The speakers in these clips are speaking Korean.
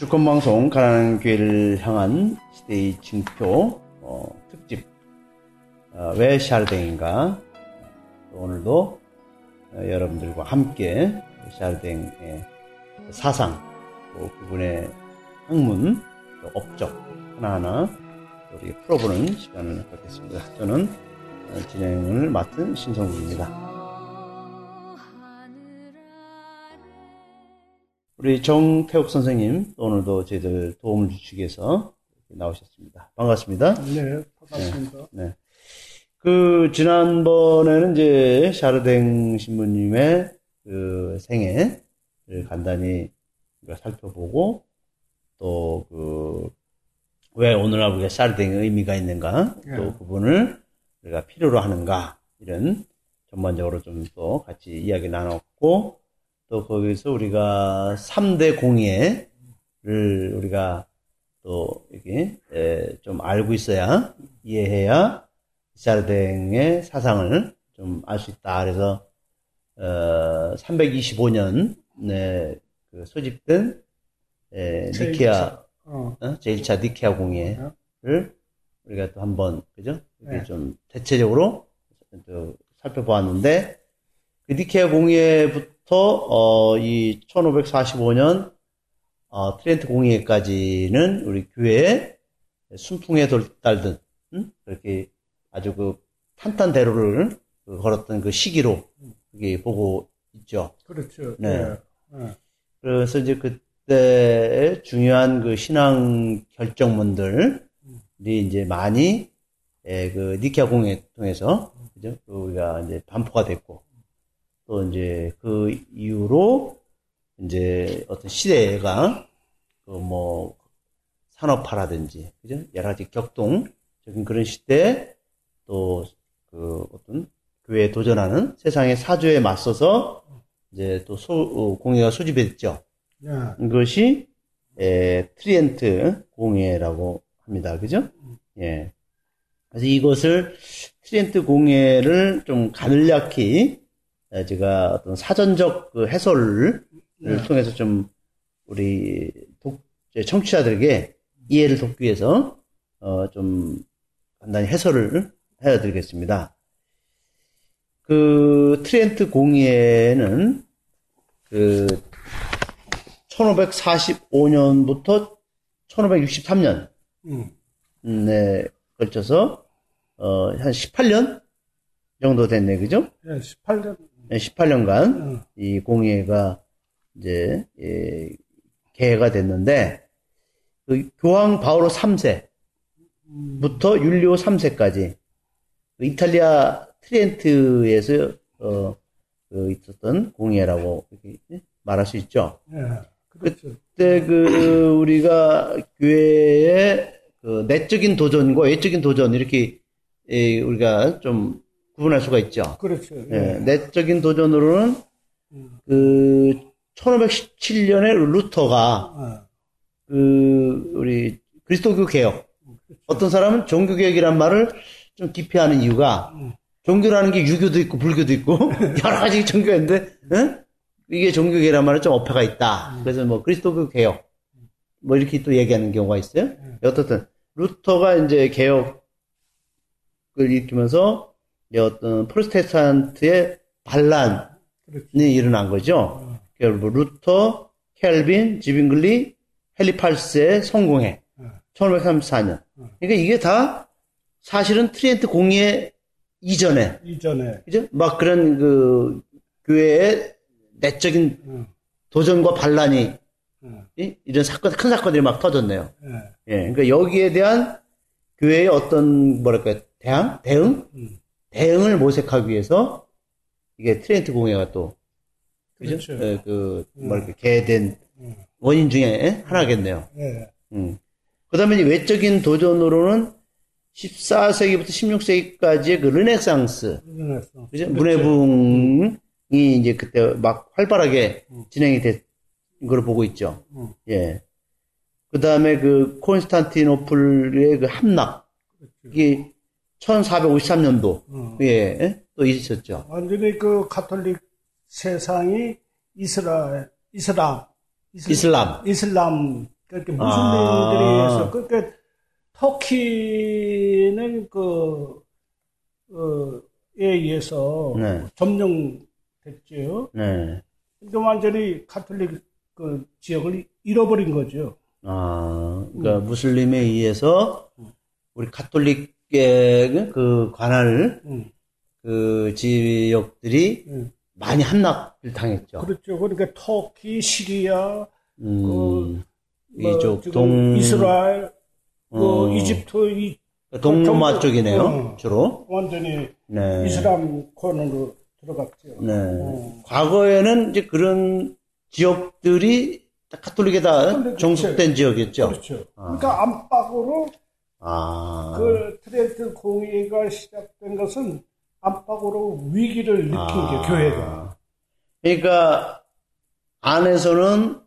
주권방송 가난한 교회를 향한 시대의 징표 어, 특집 어, 왜 샤르댕인가 오늘도 어, 여러분들과 함께 샤르댕의 사상 또 그분의 학문 또 업적 하나하나 우리 풀어보는 시간을 갖겠습니다. 저는 어, 진행을 맡은 신성국입니다. 우리 정태욱 선생님 오늘도 저희들 도움을 주시기 위해서 나오셨습니다. 반갑습니다. 네, 반갑습니다. 네. 그 지난번에는 이제 샤르댕 신부님의 그 생애를 간단히 살펴보고 또 그 왜 오늘날 우리가 샤르댕의 의미가 있는가 예. 또 그분을 우리가 필요로 하는가 이런 전반적으로 좀 또 같이 이야기 나눴고 또 거기서 우리가 3대 공예를 우리가 또 이렇게 에, 좀 알고 있어야 이해해야 샤르댕의 사상을 좀 알 수 있다. 그래서 어, 325년에 그 소집된 에, 제일 니케아 어, 어? 제1차 니케아 공예를 우리가 또 한번 그죠? 이렇게 네. 좀 대체적으로 또 살펴보았는데 그 니케아 공예부터 어, 이 1545년 어, 트렌트 공예까지는 우리 교회에 순풍에 돌달든 응? 그렇게 아주 그 탄탄대로를 그 걸었던 그 시기로 이게 보고 있죠. 그렇죠. 네. 네. 그래서 이제 그때 중요한 그 신앙 결정문들이 이제 많이 예, 그 니케아 공예 통해서 그죠? 그 우리가 이제 반포가 됐고 또 이제 그 이후로 이제 어떤 시대가 그 뭐 산업화라든지 그죠? 여러 가지 격동적인 그런 시대에 또그 어떤 교회에 도전하는 세상의 사주에 맞서서 이제 또 소, 어, 공예가 소집이 됐죠. 네. 이것이 에, 트리엔트 공의회라고 합니다. 그죠? 예. 그래서 이것을 트리엔트 공의회를 좀 간략히 에, 제가 어떤 사전적 그 해설을 네. 통해서 좀 우리 독, 제 청취자들에게 이해를 돕기 위해서 어, 좀 간단히 해설을 해드리겠습니다. 그 트리엔트 공의회는 그 1545년부터 1563년에 음. 걸쳐서 어, 한 18년 정도 됐네, 그죠? 네, 18년. 18년간 음. 이 공예가 이제 예, 개회가 됐는데 그 교황 바오로 3세부터 율리오 3세까지 그 이탈리아 트리엔트에서 어, 그 있었던 공예라고 말할 수 있죠. 네. 그렇죠. 그때 그 우리가 교회의 그 내적인 도전과 외적인 도전 이렇게 예, 우리가 좀 구분할 수가 있죠. 그렇죠. 예, 네. 내적인 도전으로는 그 1517년에 루터가 어, 그 우리 그리스도교 개혁 어떤 사람은 종교 개혁이란 말을 좀 기피하는 이유가 종교라는 게 유교도 있고 불교도 있고 여러 가지 종교가 있는데 응? 이게 종교 개혁이란 말은 좀 어폐가 있다. 그래서 뭐 그리스도교 개혁 뭐 이렇게 또 얘기하는 경우가 있어요. 어떻든 루터가 이제 개혁을 일으키면서 어떤 프로테스탄트의 반란이 그렇죠. 일어난 거죠. 그러니까 뭐 루터, 칼빈, 츠빙글리, 헨리 8세의 성공회. 1534년. 그러니까 이게 다 사실은 트리엔트 공의회 이전에, 이전에. 그죠? 막 그런 그 교회의 내적인 음. 도전과 반란이 음. 이- 이런 사건, 큰 사건들이 막 터졌네요. 네. 예. 그러니까 여기에 대한 교회의 어떤 뭐랄까 대항, 대응, 음. 대응을 모색하기 위해서 이게 트리엔트 공의회가 또 그죠? 그렇죠. 예, 그 뭐랄까 개최된 음. 원인 중에 하나겠네요. 네. 음. 그 다음에 외적인 도전으로는 14세기부터 16세기까지의 그 르네상스, 일어났어. 그죠? 그렇죠. 문해붕이 이제 그때 막 활발하게 진행이 된 걸 보고 있죠. 음. 예. 그 다음에 그 콘스탄티노플의 그 함락, 이게 1453년도, 음. 예, 또 있었죠. 완전히 그 가톨릭 세상이 이스라엘, 이슬람, 이슬- 이슬람. 이슬람 그렇게 아. 무슬림들에 의해서 그러니까 터키는 그 어, 에 의해서 네. 점령됐죠. 네. 근데 완전히 가톨릭 그 지역을 잃어버린 거죠. 아, 그러니까 무슬림에 의해서 우리 가톨릭의 그 관할 음. 그 지역들이 음. 많이 함락을 당했죠. 그렇죠. 그러니까 터키, 시리아, 음, 뭐 이쪽 동 이스라엘, 그 어. 이집트 이 동로마 경- 쪽이네요. 어. 주로. 완전히 네. 이슬람권으로 들어갔죠. 네. 어. 과거에는 이제 그런 지역들이 다 가톨릭에다 가톨릭, 종속된 지역이었죠. 그렇죠. 아. 그러니까 안팎으로 아. 그 트렌트 공의가 시작된 것은 안팎으로 위기를 느낀 아. 게 교회가. 그러니까 안에서는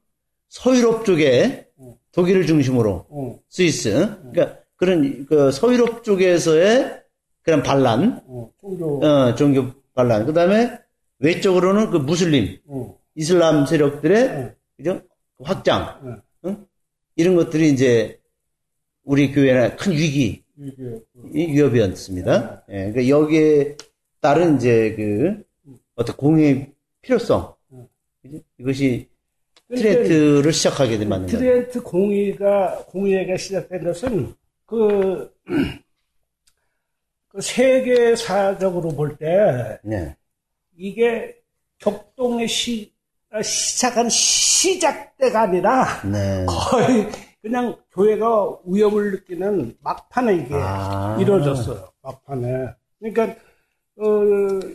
서유럽 쪽에 어. 독일을 중심으로 어, 스위스 그러니까 그런 그 서유럽 쪽에서의 그런 반란 어, 종교. 어, 종교 반란 그다음에 외적으로는 그 무슬림 어, 이슬람 세력들의 어, 그죠 확장 네. 응? 이런 것들이 이제 우리 교회의 큰 위기 위협이었습니다. 예, 그러니까 여기에 따른 이제 그 어떤 공의 필요성? 이것이 트렌트를 시작하게 된 맞는 거예요. 트렌트 공의가 공의가 시작된 것은 그, 그 세계사적으로 볼때 네. 이게 격동의 시 아, 시작한 시작 때가 아니라 네. 거의 그냥 교회가 위협을 느끼는 막판에 이게 아. 이루어졌어요. 막판에. 그러니까 어,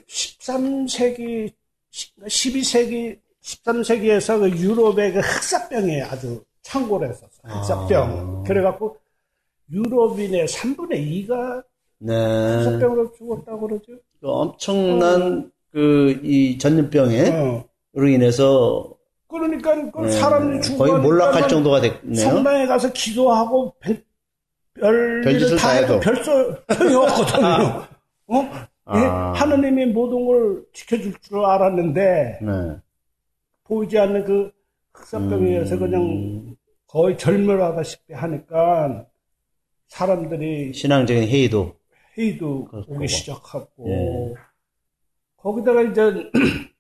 13세기, 12세기, 13세기에서 그 유럽의 그 흑사병이 아주 창궐 했었어요. 흑사병. 아. 그래갖고 유럽인의 3분의 2가 네. 흑사병으로 죽었다고 그러죠. 그 엄청난 그이 전염병에 어. 로 인해서 그러니까 그 네, 사람이 죽고 거의 몰락할 정도가 됐네요. 성당에 가서 기도하고 별, 별일을 별짓을 다다 해도 해도. 별 소용이 없거든요. 어? 예? 아. 하느님이 모든 걸 지켜줄 줄 알았는데 네. 보이지 않는 그 흑사병에 의해서 음. 그냥 거의 절멸하다시피 하니까 사람들이 신앙적인 회의도 회의도 그렇고. 오기 시작하고 예. 거기다가 이제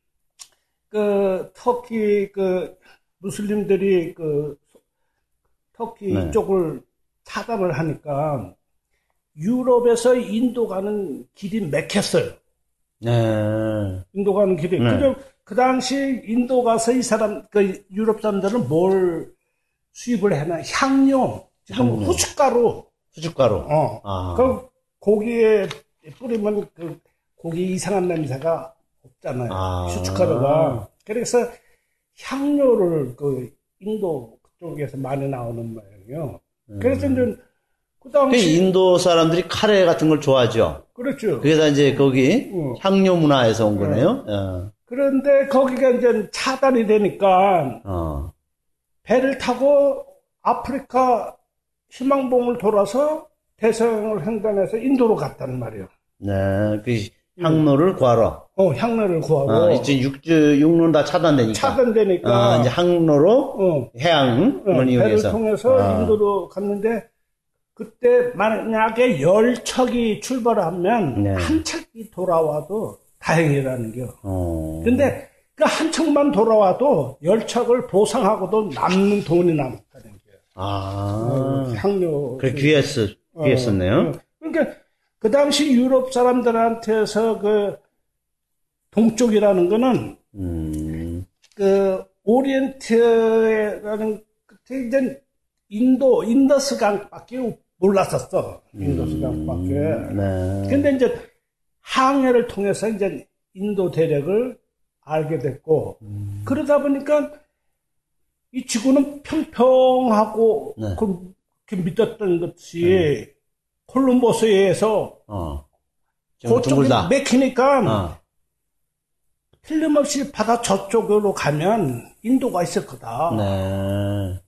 그 터키 그 무슬림들이 그 터키 네. 쪽을 차단을 하니까 유럽에서 인도 가는 길이 막혔어요. 네. 인도 가는 길이. 네. 그죠? 그 당시 인도 가서 이 사람, 그 유럽 사람들은 뭘 수입을 해나? 향료. 지금 향료. 후춧가루. 수줍가루. 어. 아. 그 고기에 뿌리면 그 고기 이상한 냄새가 없잖아요. 아. 후춧가루가. 그래서 향료를 그 인도 그쪽에서 많이 나오는 모양이에요. 그래서 이제 그그 당시 인도 사람들이 카레 같은 걸 좋아하죠. 그렇죠. 그게 다 이제 거기 어. 향료 문화에서 온 거네요. 어. 그런데 거기가 이제 차단이 되니까 어. 배를 타고 아프리카 희망봉을 돌아서 대서양을 횡단해서 인도로 갔단 말이에요. 네. 그 향로를 구하러. 어, 향로를 구하고 어, 이제 육주, 육로는 다 차단되니까. 차단되니까 어, 이제 항로로 어, 해양을 어, 배를 이용해서. 통해서 아. 인도로 갔는데 그때 만약에 열 척이 출발하면 네. 한 척이 돌아와도 다행이라는 겨. 어. 근데 그 한 척만 돌아와도 열 척을 보상하고도 남는 돈이 남았다는 게. 아. 향료. 그래, 귀했었, 어, 귀했었네요. 어. 그러니까 그 당시 유럽 사람들한테서 그 동쪽이라는 거는 음. 그 오리엔트라는 그때 이제 인도 인더스강밖에 몰랐었어. 인더스강밖에. 네. 근데 이제 항해를 통해서 이제 인도 대륙을 알게 됐고 음. 그러다 보니까 이 지구는 평평하고 네. 그렇게 믿었던 것이 콜럼버스에 의해서 어. 좀 그쪽이. 맥히니까 어. 틀림없이 바다 저쪽으로 가면 인도가 있을 거다. 네.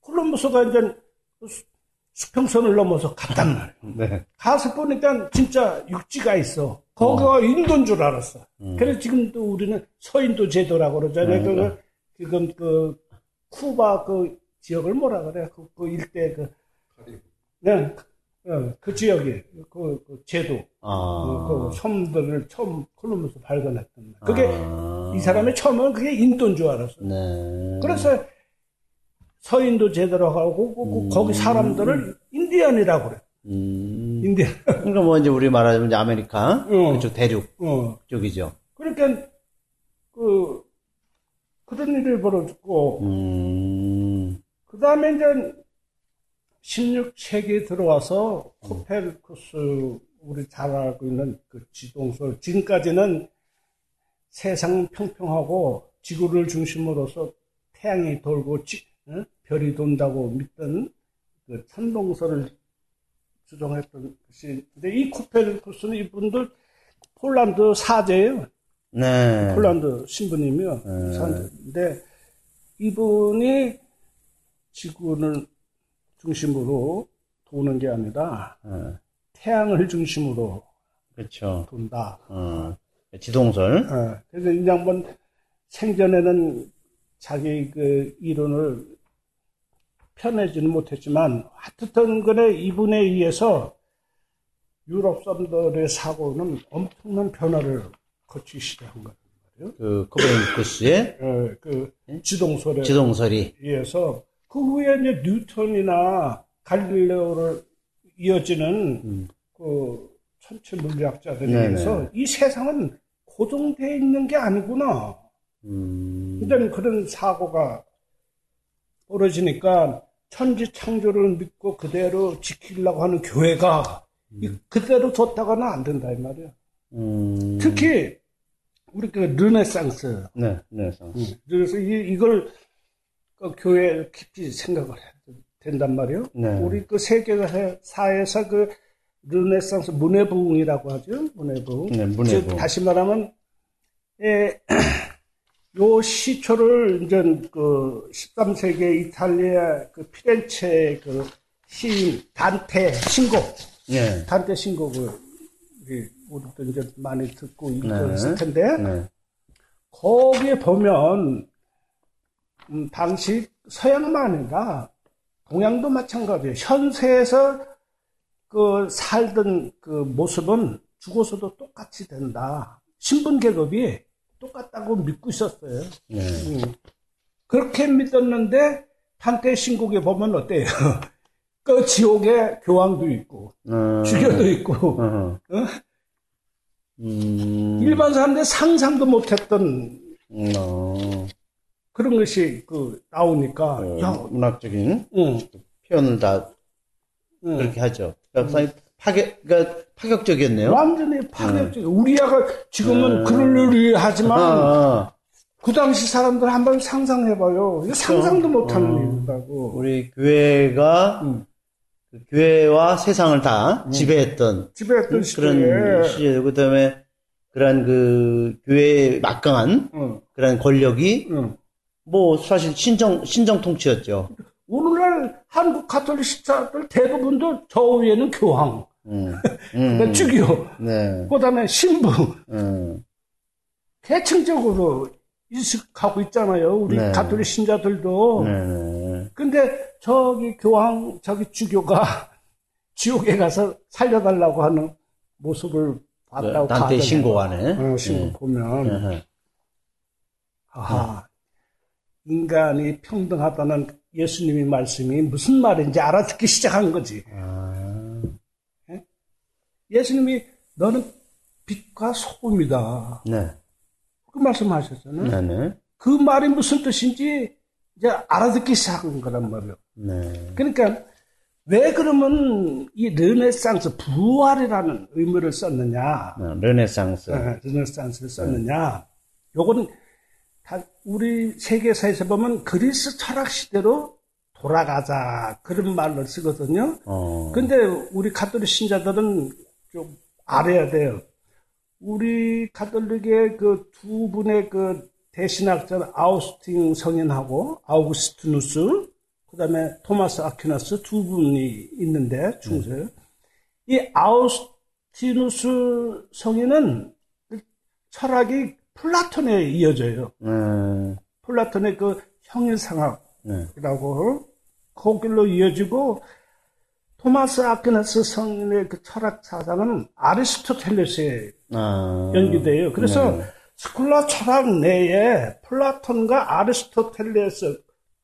콜럼버스가 이제 수- 수평선을 넘어서 갔단 말이야. 네. 가서 보니까 진짜 육지가 있어. 거기가 인도인 줄 알았어. 음. 그래서 지금도 우리는 서인도 제도라고 그러잖아요. 네, 그, 네. 지금 그 쿠바 그 지역을 뭐라 그래? 그, 그 일대 그, 네, 어, 그 지역이 그, 그 제도, 아. 그 섬들을 처음 콜럼버스 발견했던. 말. 그게 아. 이 사람이 처음은 그게 인도인 줄 알았어. 네. 그래서 서인도 제도로 하고 그- 그 음. 거기 사람들을 인디언이라고 그래. 음. 인디언. 그러니까 뭐 이제 우리 말하자면 이제 아메리카 어. 그쪽 대륙 어. 쪽이죠. 그러니까 그 그런 일이 벌어졌고 음. 그 다음에 이제 16세기에 들어와서 코페르니쿠스 우리 잘 알고 있는 그 지동설 지금까지는 세상 평평하고 지구를 중심으로서 태양이 돌고 지- 어? 별이 돈다고 믿던 그 천동설을 주장했던 것이 근데 이 코페르쿠스는 이분들 폴란드 사제예요. 네. 폴란드 신부님이요. 네. 근데 이분이 지구를 중심으로 도는 게 아니라 어, 태양을 중심으로 그렇죠. 돈다. 어, 지동설. 어, 그래서 이 양반 생전에는 자기 그 이론을 펴내지는 못했지만 하여튼 간에 이분에 의해서 유럽 사람들의 사고는 엄청난 변화를 거치기 시작한 말이에요. 그 코페르니쿠스의 어, 그 지동설에 지동설이. 의해서 그 후에 이제 뉴턴이나 갈릴레오를 이어지는 음. 그 천체 물리학자들에 네네. 의해서 이 세상은 고정되어 있는 게 아니구나. 음. 이제 그런 사고가 벌어지니까 천지 창조를 믿고 그대로 지키려고 하는 교회가 이 그대로 뒀다가는 안 된다 이 말이야. 음. 특히 우리 그 르네상스 네, 네. 상. 그래서 이, 이걸 그 교회 깊이 생각을 해야 된단 말이에요. 네. 우리 그 세계사에서 그 르네상스 문해부흥이라고 하죠. 문해부흥. 네, 문해부흥. 즉 다시 말하면 예, 요 시초를 이제 그 13세기 이탈리아 그 피렌체 그 시인 단테 신곡, 네. 단테 신곡을 우리 우리도 이제 많이 듣고 읽고 네. 있을 텐데 네. 거기에 보면 음, 당시 서양만 아니라 동양도 마찬가지예요. 현세에서 그 살던 그 모습은 죽어서도 똑같이 된다. 신분 계급이 똑같다고 믿고 있었어요. 네. 음. 그렇게 믿었는데 판테 신곡에 보면 어때요? 그 지옥에 교황도 있고 어, 주교도 있고 어허. 어? 음. 일반 사람들 상상도 못했던 음, 어, 그런 것이 그 나오니까 어, 야, 문학적인 응, 표현을 다 응. 그렇게 하죠. 그러니까 상당히 파격, 그러니까 파격적이었네요. 완전히 파격적. 우리 아가 지금은 음. 그럴 일 하지만 아, 그 당시 사람들 한번 상상해봐요. 이거 상상도 못하는 어. 일이라고. 우리 교회가 음. 그 교회와 세상을 다 지배했던 있던 그런 시절, 그 다음에 그런 그 교회의 막강한 응, 그런 권력이 응. 뭐 사실 신정, 신정 통치였죠. 오늘날 한국 가톨릭 식사들 대부분도 저 위에는 교황, 음, 그다음에 음, 주교, 네, 그다음에 신부 음, 계층적으로 인식하고 있잖아요. 우리 네. 가톨릭 신자들도. 네, 네. 근데 저기 교황, 저기 주교가 지옥에 가서 살려달라고 하는 모습을 봤다고 가정해봐. 신고하네. 어, 신고 네. 보면 네. 아하 인간이 평등하다는 예수님의 말씀이 무슨 말인지 알아듣기 시작한 거지. 아, 예수님이 너는 빛과 소금이다. 네, 그 말씀하셨잖아요. 네, 네, 그 말이 무슨 뜻인지 이제 알아듣기 시작한 거란 말이에요. 네. 그러니까 왜 그러면 이 르네상스 부활이라는 의미를 썼느냐? 어, 르네상스. 네, 르네상스를 썼느냐? 요거는 다 우리 세계사에서 보면 그리스 철학 시대로 돌아가자 그런 말을 쓰거든요. 어, 근데 우리 가톨릭 신자들은 좀 알아야 돼요. 우리 가톨릭의 그 두 분의 그 대신학자 아우스틴 성인하고 아우구스티누스 그다음에 토마스 아퀴나스 두 분이 있는데 중세 이 아우구스티누스 성인은 철학이 플라톤에 이어져요. 네, 플라톤의 그 형이상학이라고 네, 거길로 이어지고 토마스 아퀴나스 성인의 그 철학 사상은 아리스토텔레스에 아. 연계돼요. 그래서 네. 스콜라 철학 내에 플라톤과 아리스토텔레스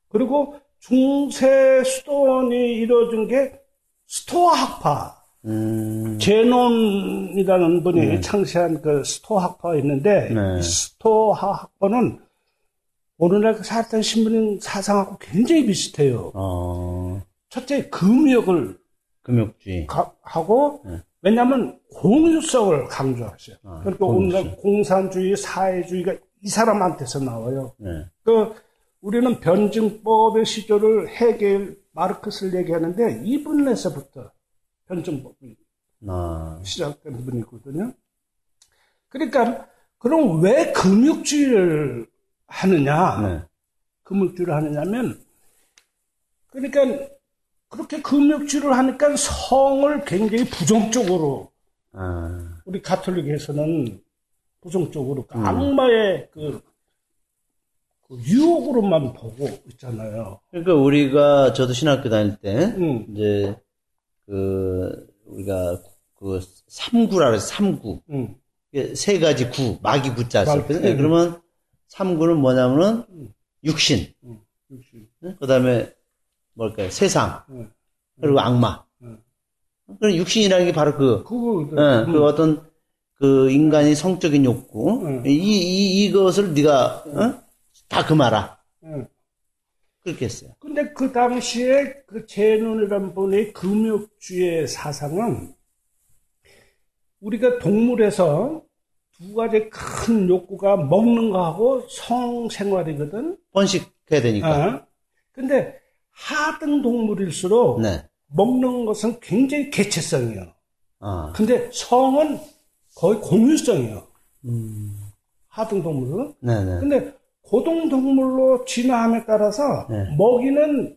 그리고 중세 수도원이 이루어진 게 스토아 학파. 음. 제논이라는 분이 창시한 그 스토아 학파가 있는데 네. 이 스토아 학파는 오늘날 그 사탄 신부님 사상하고 굉장히 비슷해요. 어. 첫째 금욕을 금욕주의. 가- 하고 네. 왜냐하면 공유성을 강조하셔요. 아, 그러니까 오늘날 공산주의, 사회주의가 이 사람한테서 나와요. 네. 그 우리는 변증법의 시조를 해겔 마르크스를 얘기하는데 이분에서부터 변증법이 아. 시작된 분이거든요. 그러니까 그럼 왜 금육주의를 하느냐? 네. 금육주의를 하느냐면 그러니까 그렇게 금육주의를 하니까 성을 굉장히 부정적으로 아. 우리 가톨릭에서는 부정적으로 그 음. 악마의 그, 그 유혹으로만 보고 있잖아요. 그러니까 우리가 저도 신학교 다닐 때 응, 이제 그 우리가 그 삼구라 그래서 삼구 응, 이게 세 가지 구 마기 구자 썼거든요. 네. 그러면 삼구는 뭐냐면은 육신, 응. 역시. 그다음에 뭘까요? 세상 응. 그리고 악마. 응. 그럼 육신이라는 게 바로 그, 그거, 예, 그 어떤 그 인간의 성적인 욕구 응. 이, 이 이것을 네가 어? 다 금하라 응. 그렇게 했어요. 근데 그 당시에 그 제논이라는 분의 금욕주의 사상은 우리가 동물에서 두 가지 큰 욕구가 먹는 거하고 성생활이거든. 번식해야 되니까. 어? 근데 하등 동물일수록 네. 먹는 것은 굉장히 개체성이요. 아. 근데 성은 거의 공유성이요. 음. 하등 동물은. 네네. 근데 고등 동물로 진화함에 따라서 네. 먹이는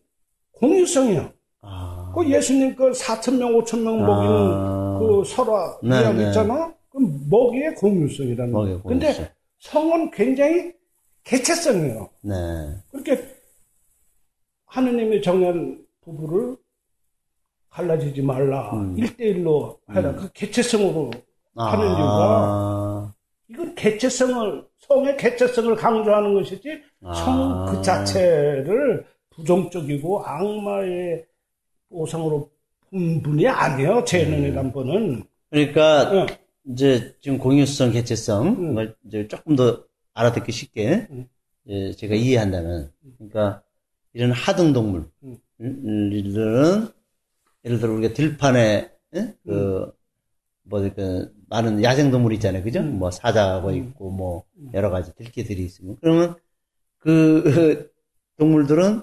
공유성이요. 아. 그 예수님 그 4천 명, 5천 명 먹이는 아. 그 설화 네, 이야기 네. 있잖아. 그 먹이의 공유성이라는 먹이의 거예요. 근데 공유성. 성은 굉장히 개체성이에요. 네. 그렇게 하느님이 정한 부부를 갈라지지 말라. 음. 일대일로 해라. 그 개체성으로 하는 아. 이유가 이건 개체성을 성의 개체성을 강조하는 것이지 성그 아. 자체를 부정적이고 악마의 오상으로 본 분이 아니에요. 제논이란 분은. 그러니까 응. 이제 지금 공유성, 개체성 음. 이걸 이제 조금 더 알아듣기 쉽게 음. 이제 제가 이해한다면, 그러니까 이런 하등 음. 동물들은 예를 들어 우리가 들판에 예? 그 뭐, 그, 많은 야생동물 있잖아요. 그죠? 음. 뭐, 사자가 있고, 뭐, 여러 가지 들개들이 있으면. 그러면, 그, 그 동물들은,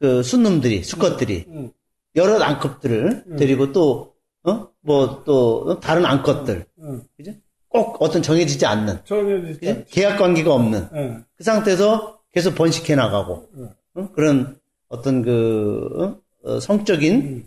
그, 순놈들이, 수컷들이, 응. 여러 암컷들을 음. 데리고 또, 어? 뭐, 또, 다른 암컷들. 응. 그죠? 꼭 어떤 정해지지 않는, 정해지지. 계약 관계가 없는, 응. 그 상태에서 계속 번식해 나가고, 응. 어? 그런 어떤 그, 어? 어, 성적인 응.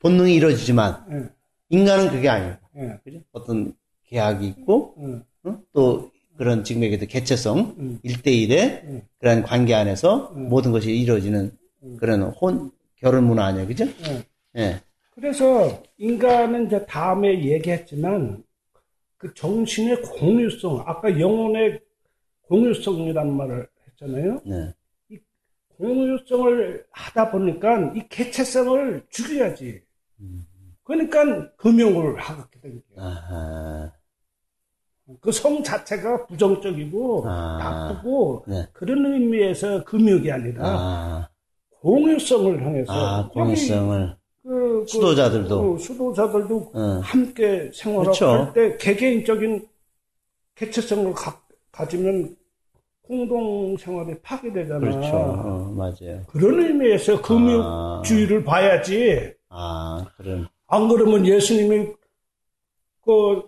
본능이 이루어지지만, 응. 인간은 그게 아니에요. 응. 그죠? 어떤 계약이 있고, 응. 어? 또 그런 지금 얘기했던 개체성, 응. 일대일의 응. 그런 관계 안에서 응. 모든 것이 이루어지는 응. 그런 혼, 결혼 문화 아니에요. 그죠? 응. 예. 그래서 인간은 이제 다음에 얘기했지만 그 정신의 공유성, 아까 영혼의 공유성이라는 말을 했잖아요. 네. 공유성을 하다 보니까 이 개체성을 죽여야지. 그러니까 금욕을 하게 된 거예요. 그 성 자체가 부정적이고 아. 나쁘고 네. 그런 의미에서 금욕이 아니라 아, 공유성을 향해서 아, 공유성을. 그, 그, 수도자들도. 그 수도자들도 어. 함께 생활하고 그쵸. 할때 개개인적인 개체성을 가, 가지면 공동 생활이 파괴되잖아. 그렇죠. 어, 맞아요. 그런 의미에서 금욕주의를 봐야지. 아, 그런. 안 그러면 예수님이 그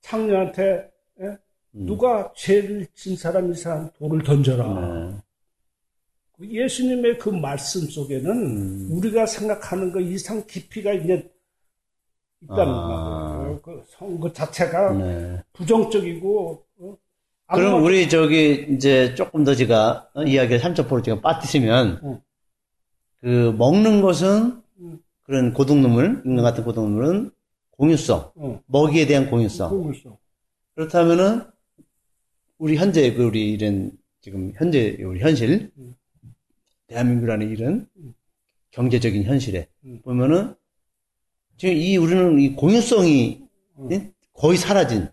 창녀한테 예? 음. 누가 죄를 진 사람 이 사람 돌을 던져라. 네. 그 예수님의 그 말씀 속에는 음. 우리가 생각하는 것 이상 깊이가 이제 있다는 아. 거예요. 그 선거 자체가 네. 부정적이고 어? 그럼 우리 저기 이제 조금 더 제가 어, 이야기를 3.5로 제가 빠뜨리면 응. 그 먹는 것은 음. 그런 고등놈을 인간 같은 고등놈은 공유성, 어, 먹이에 대한 공유성. 있어. 그렇다면은 우리 현재 그 우리 이런 지금 현재 우리 현실 음. 대한민국이라는 이런 음. 경제적인 현실에 음. 보면은 지금 이 우리는 이 공유성이 음. 예? 거의 사라진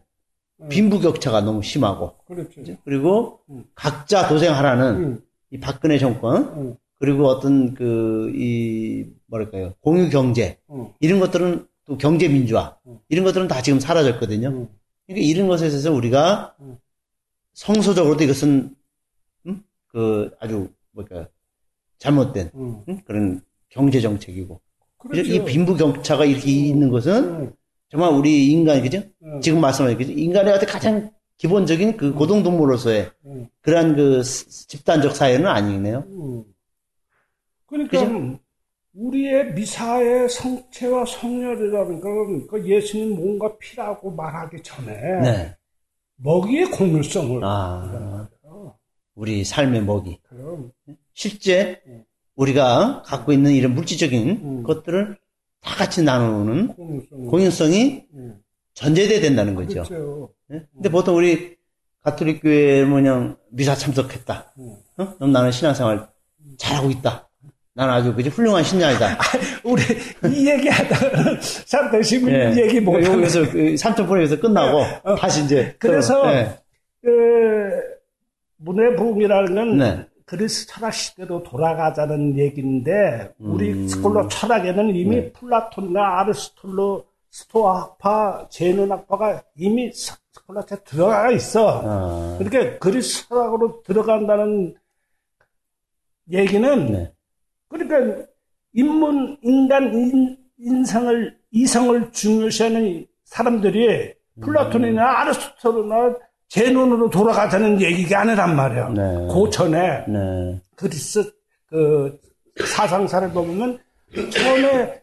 음. 빈부격차가 너무 심하고 그렇지. 그리고 음. 각자 도생하라는 응, 이 박근혜 정권 응, 그리고 어떤 그 이 뭐랄까요 공유 경제 응, 이런 것들은 또 경제 민주화 음. 이런 것들은 다 지금 사라졌거든요. 응. 그러니까 이런 것에 있어서 우리가 음. 성소적으로도 이것은 음? 그 아주 뭐랄까 잘못된 응. 음? 그런 경제 정책이고 그렇죠. 이 빈부격차가 이렇게 있는 것은 응, 정말 우리 인간 그죠? 응, 지금 말씀하신 그죠? 어떤 가장 기본적인 그 고동동물로서의 응, 그러한 그 스- 집단적 사회는 아니네요. 응. 그러니까 그죠? 우리의 미사의 성체와 성혈이라는 건 그 예수님 뭔가 필요하고 말하기 전에 네. 먹이의 공유성을 아, 어, 우리 삶의 먹이. 그럼 실제 음. 우리가 갖고 있는 이런 물질적인 음. 것들을 다 같이 나누는 공유성 공유성이 응. 전제돼야 된다는 거죠. 그렇죠. 예? 근데 보통 우리 가톨릭 교회 뭐냐 미사 참석했다. 응. 어? 그럼 나는 신앙생활 잘하고 있다. 나는 아주 그저 훌륭한 신자이다. 우리 이 얘기하다가 산대시민 예. 얘기 못하면 여기서 그 삼천포로에서 끝나고 다시 이제 어. 그래서 예. 그 문예 부흥이라는 건 네. 그리스 철학 시대로 돌아가자는 얘기인데 우리 음. 스콜라 철학에는 이미 네. 플라톤과 아리스토텔레스 스토아파 제논학파가 이미 스- 스콜라에 들어가 있어. 아, 그렇게 그리스 철학으로 들어간다는 얘기는 네. 그러니까 인문 인간 인, 인성을 이성을 중요시하는 사람들이 플라톤이나 아리스토텔이나 제논으로 돌아가자는 얘기가 아니란 말이야. 네. 고전에 네. 그리스 그 사상사를 보면 처음에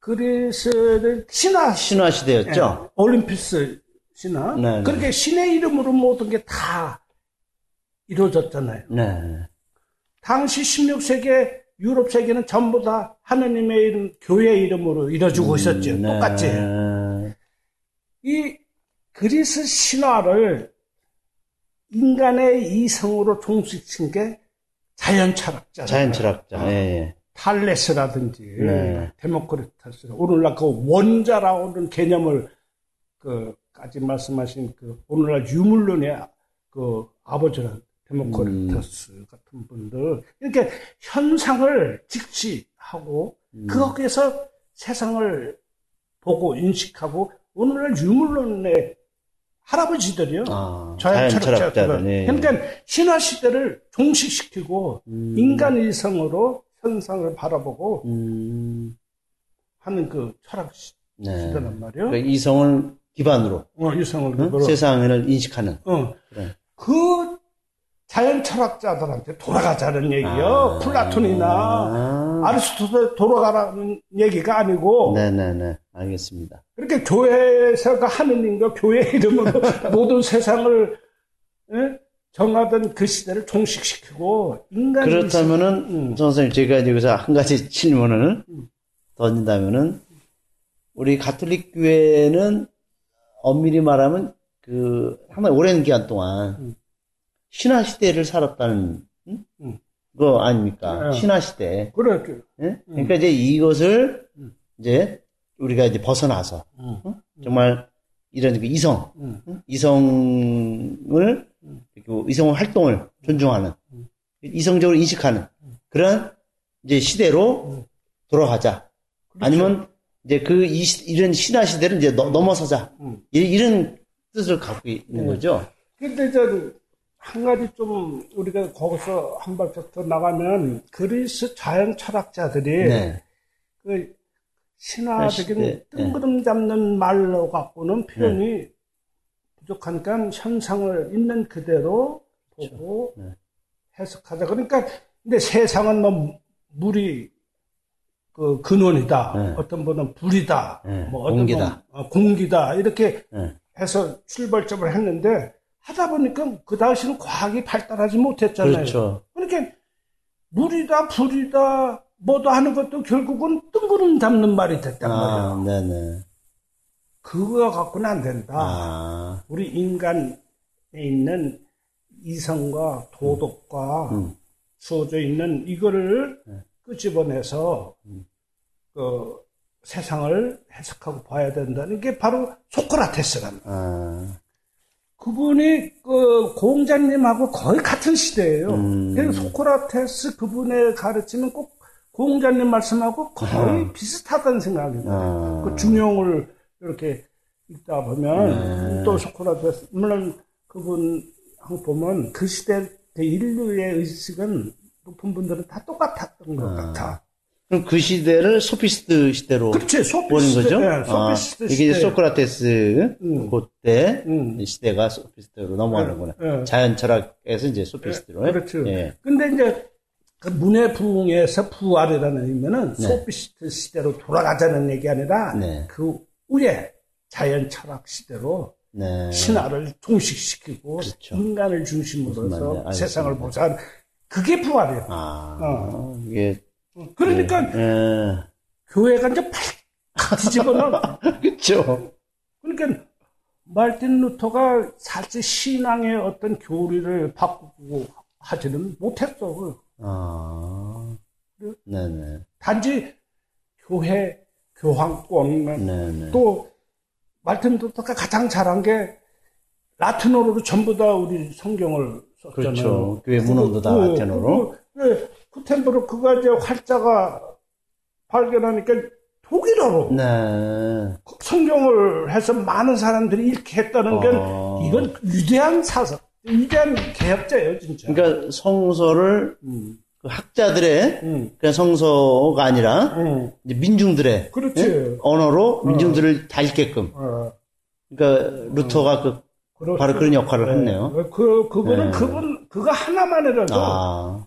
그리스는 신화 신화 시대였죠. 예, 올림포스 신화 네, 네. 그렇게 신의 이름으로 모든 게 다 이루어졌잖아요. 네. 당시 16세기 유럽 세계는 전부 다 하느님의 이름, 교회 이름으로 이뤄지고 있었죠. 네. 똑같이. 이 그리스 신화를 인간의 이성으로 종식신 게 자연 철학자. 자연 철학자. 예, 예. 탈레스라든지 네. 데모크리타스 오늘날 그 원자라고 하는 개념을 그까지 말씀하신 그 오늘날 유물론의 그 아버지는 데모크리타스 음. 같은 분들 이렇게 현상을 직시하고 음. 거기에서 세상을 보고 인식하고 오늘날 유물론의 할아버지들이요. 아, 자연 자연 철학자들. 철학자들은. 예. 그러니까 신화 시대를 종식시키고 음. 인간 이성으로 현상을 바라보고 음, 하는 그 철학 시- 네. 시대란 말이에요. 그러니까 이성을 기반으로 어, 이성을 응? 그거로. 세상을 인식하는. 어. 그래. 그 자연 철학자들한테 돌아가자는 얘기요. 아. 플라톤이나 아. 아리스토텔 돌아가라는 얘기가 아니고 네네네. 알겠습니다. 그렇게 교회에서가 하느님과 교회 이름으로 모든 세상을 예? 정하던 그 시대를 종식시키고 인간 그렇다면은, 음. 선생님, 제가 여기서 한 가지 질문을 음. 던진다면은, 우리 가톨릭 교회는 엄밀히 말하면 그 상당히 오랜 기간 동안 음. 신화 시대를 살았다는 음? 음. 거 아닙니까? 네. 신화 시대. 그렇죠. 예? 그러니까 이제 이것을 음. 이제 우리가 이제 벗어나서 정말 이런 그 이성, 음. 응? 이성을 음. 그리고 이성 활동을 존중하는 음. 이성적으로 인식하는 그런 이제 시대로 음. 돌아가자. 그렇죠. 아니면 이제 그 이, 시- 이런 신화 시대를 이제 넘- 넘어서자. 음. 이- 이런 뜻을 갖고 있는 네. 거죠. 근데 저 한 가지 좀 우리가 거기서 한 발짝 더 나가면 그리스 자연 철학자들이 네. 그 신화적인 네. 뜬구름 잡는 말로 갖고는 표현이 부족하니까 현상을 있는 그대로 보고 네. 해석하자. 그러니까 근데 세상은 뭐 물이 그 근원이다. 네. 어떤 분은 불이다. 네. 뭐 어떤 공기다. 어, 공기다. 이렇게 네. 해서 출발점을 했는데 하다 보니까 그 당시는 과학이 발달하지 못했잖아요. 그렇죠. 그러니까 물이다, 불이다, 뭐도 하는 것도 결국은 뜬구름 잡는 말이 됐단. 아, 네네. 그거 갖고는 안 된다. 아, 우리 인간에 있는 이성과 도덕과 음. 주어져 있는 이거를 네. 끄집어내서 음. 그 세상을 해석하고 봐야 된다는 게 바로 소크라테스란. 아, 그분이 그 공자님하고 거의 같은 시대예요. 음. 그래서 소크라테스 그분의 가르침은 꼭 공자님 말씀하고 거의 비슷하다는 생각이 들어요. 아. 그 중용을 이렇게 읽다 보면 네. 또 소크라테스 물론 그분 한 보면 그 시대 그 인류의 의식은 높은 분들은 다 똑같았던 것 아. 같아. 그럼 그 시대를 소피스트 시대로 그렇지 보는 소피스트 거죠? 네, 아, 소피스트 이게 시대. 이제 소크라테스 음. 그때 음. 시대가 소피스트로 넘어가는구나. 예, 예. 자연 철학에서 이제 소피스트로. 예, 그렇죠. 예. 근데 이제 그 문의 부흥에서 부활이라는 의미는 네. 소피스트 시대로 돌아가자는 얘기 아니라 네. 그 후에 자연 철학 시대로 네. 신화를 종식시키고 그렇죠. 인간을 중심으로서 말인지 알겠습니다. 세상을 보자. 그게 부활이에요. 아, 어. 이게 그러니까 예. 교회가 이제 팍 뒤집어놔. 그렇죠. 그러니까 말틴 루터가 사실 신앙의 어떤 교리를 바꾸고 하지는 못했어. 아, 네네, 단지 교회 교황권 네네. 또 말틴 루터가 가장 잘한 게 라틴어로 전부 다 우리 성경을 썼잖아요. 그렇죠. 교회 문헌도 다 그, 라틴어로. 그, 그, 구텐브르크가 이제 활자가 발견하니까 독일어로 네. 성경을 해서 많은 사람들이 읽게 했다는 게 어. 이건 위대한 사상, 위대한 개혁자예요, 진짜. 그러니까 성서를 음, 그 학자들의 음, 그냥 성서가 아니라 음. 이제 민중들의. 예? 언어로 민중들을 다 읽게끔. 어, 그러니까 루터가 그 그렇죠. 바로 그런 역할을 네. 했네요. 그, 그거는 네. 그분, 그거 하나만이라도 아,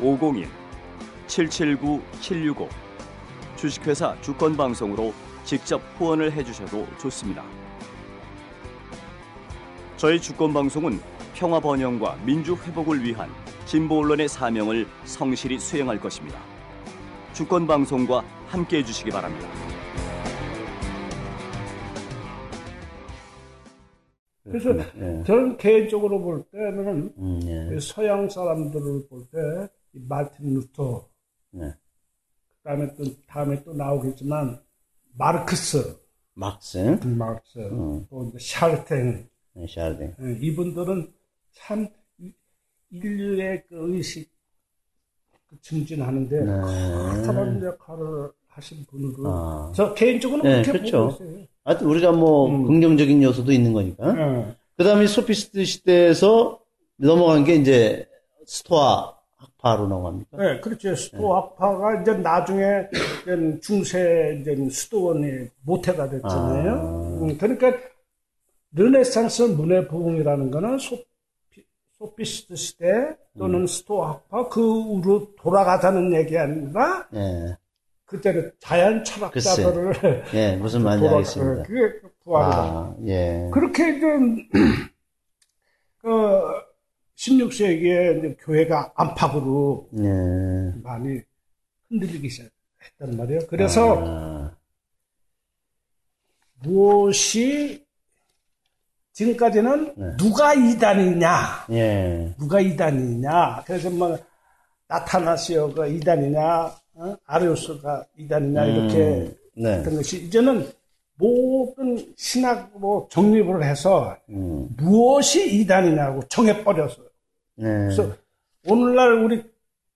501 779 765 주식회사 주권방송으로 직접 후원을 해주셔도 좋습니다. 저희 주권방송은 평화 번영과 민주 회복을 위한 진보 언론의 사명을 성실히 수행할 것입니다. 주권방송과 함께해 주시기 바랍니다. 그래서 예. 저는 개인적으로 볼 때는 음, 예. 서양 사람들을 볼때 말틴 루터, 네. 그다음에 또 다음에 또 나오겠지만 마르크스, 막스, 마르크스, 음. 또 이제 샤르댕 네, 샤르댕. 예, 이분들은 참 이- 인류의 그 의식 그 증진하는데 네. 커다란 역할을 하신 분으로 아. 저 개인적으로 네, 그렇게 그렇죠. 보고 있어요. 하여튼 우리가 뭐 음. 긍정적인 요소도 있는 거니까. 예. 그 다음에 소피스트 시대에서 넘어간 게 이제 스토아 학파로 넘어갑니까? 네, 그렇죠. 스토아학파가 이제 나중에 이제 중세 이제 수도원이 모태가 됐잖아요. 아. 음, 그러니까 르네상스 문예 부흥이라는 거는 소피, 소피스트 시대 또는 음. 스토아학파 그 후로 돌아가자는 얘기 아니라 예. 그때는 자연 철학자들을 예, 무슨 말인지 알겠습니다. 어, 그게 부활이다. 아, 예. 그렇게 좀, 그, 16세기에 교회가 안팎으로 예. 많이 흔들리기 시작했단 말이에요. 그래서 아, 무엇이 지금까지는 네. 누가 이단이냐, 예. 누가 이단이냐. 그래서 뭐 나타나시오가 이단이냐, 어? 아리우스가 이단이냐 이렇게 음, 네. 했던 것이 이제는 모든 신학으로 정립을 해서 음, 무엇이 이단이냐고 정해버렸어요. 네. 그래서 오늘날 우리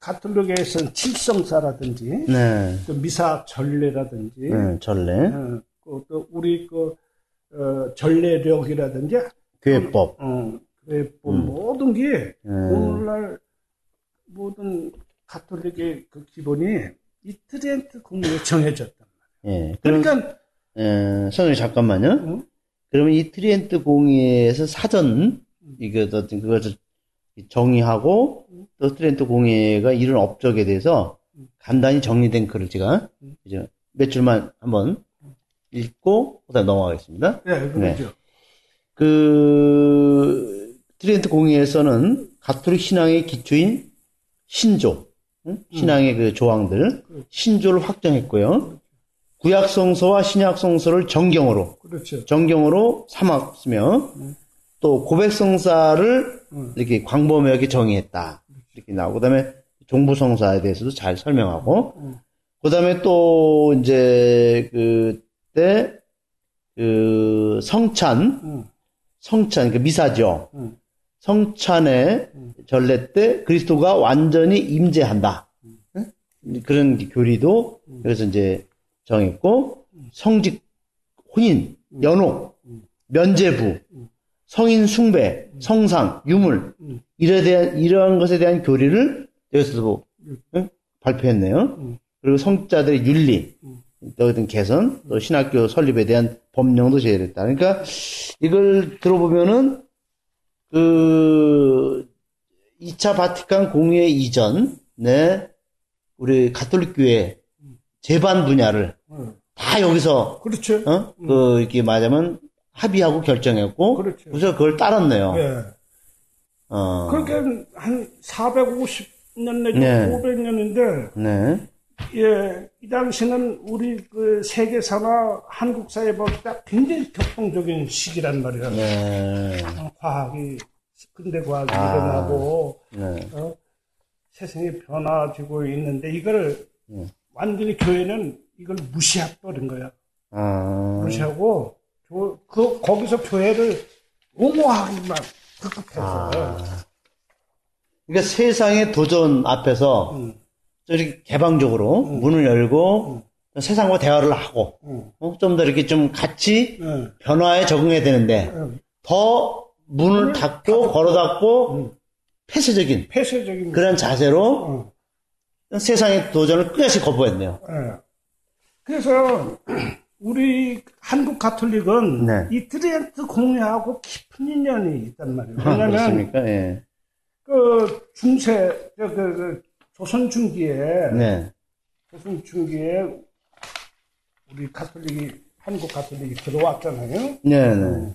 가톨릭에서는 칠성사라든지 네. 또 미사 전례라든지 네, 전례, 어, 그, 또 우리 그 어, 전례력이라든지 교회법. 어, 뭐 음. 모든 게 음. 오늘날 모든 가톨릭의 그 기본이 이 트리엔트 공의회에 정해졌단 말이에요. 예. 그럼, 그러니까 예, 선생님 잠깐만요. 응? 그러면 이 트리엔트 공의회에서 사전, 이거, 어떤 그것을 정의하고, 또 트리엔트 공의회가 이런 업적에 대해서 간단히 정리된 글을 제가, 이제 몇 줄만 한번 읽고, 그 다음 넘어가겠습니다. 예, 그렇죠. 그, 트리엔트 공의회에서는 가톨릭 신앙의 기초인 신조, 응? 신앙의 그 조항들, 신조를 확정했고요. 구약 성서와 신약 성서를 정경으로, 그렇죠. 정경으로 삼았으며, 또 고백성사를 음. 이렇게 광범위하게 정의했다. 이렇게 나오고, 그 다음에 종부성사에 대해서도 잘 설명하고, 음. 그 다음에 또 이제 그때 그 성찬, 응. 성찬, 그 미사죠. 응. 성찬의 전례 때 그리스도가 완전히 임재한다. 응? 그런 교리도 여기서 이제 정했고, 성직, 혼인, 연옥, 면제부, 성인 숭배, 성상, 유물, 이래 대한, 이러한 것에 대한 교리를 여기서도 응? 발표했네요. 그리고 성자들의 윤리, 또 어떤 개선, 또 신학교 설립에 대한 법령도 제시했다. 그러니까 이걸 들어보면은 그 2차 바티칸 공의회 이전에 우리 가톨릭 교회 재반 분야를 응. 다 여기서 그렇죠. 어? 그 이렇게 말하자면 합의하고 결정했고 그렇죠. 그래서 그걸 따랐네요. 예. 어. 그러니까 한 450년 내지 네. 500년인데 네. 예, 이 당시는 우리 그 세계사나 한국사에 볼때 굉장히 격동적인 시기란 말이야. 네. 어, 과학이 근대 과학이 아. 일어나고 네. 어, 세상이 변화지고 있는데 이걸 네. 완전히 교회는 이걸 무시해버린 거야. 아. 무시하고 교- 그 거기서 교회를 옹호하기만 급급해서 아. 그러니까 세상의 도전 앞에서 음. 저렇게 개방적으로 문을 열고 세상과 대화를 하고 음. 좀더 이렇게 좀 같이 예, 변화에 적응해야 되는데 예. 더 문을 닫고 걸어 닫고 폐쇄적인 폐쇄적인 그런 자세로 어. 세상의 도전을 끝까지 거부했네요. 예. 그래서 우리 한국 가톨릭은 네. 이 트리엔트 공의회하고 깊은 인연이 있단 말이에요. 아, 왜냐하면 그렇습니까? 예. 그 중세 저, 그, 그 조선 중기에 네. 조선 중기에 우리 가톨릭이 한국 가톨릭이 들어왔잖아요. 네, 네.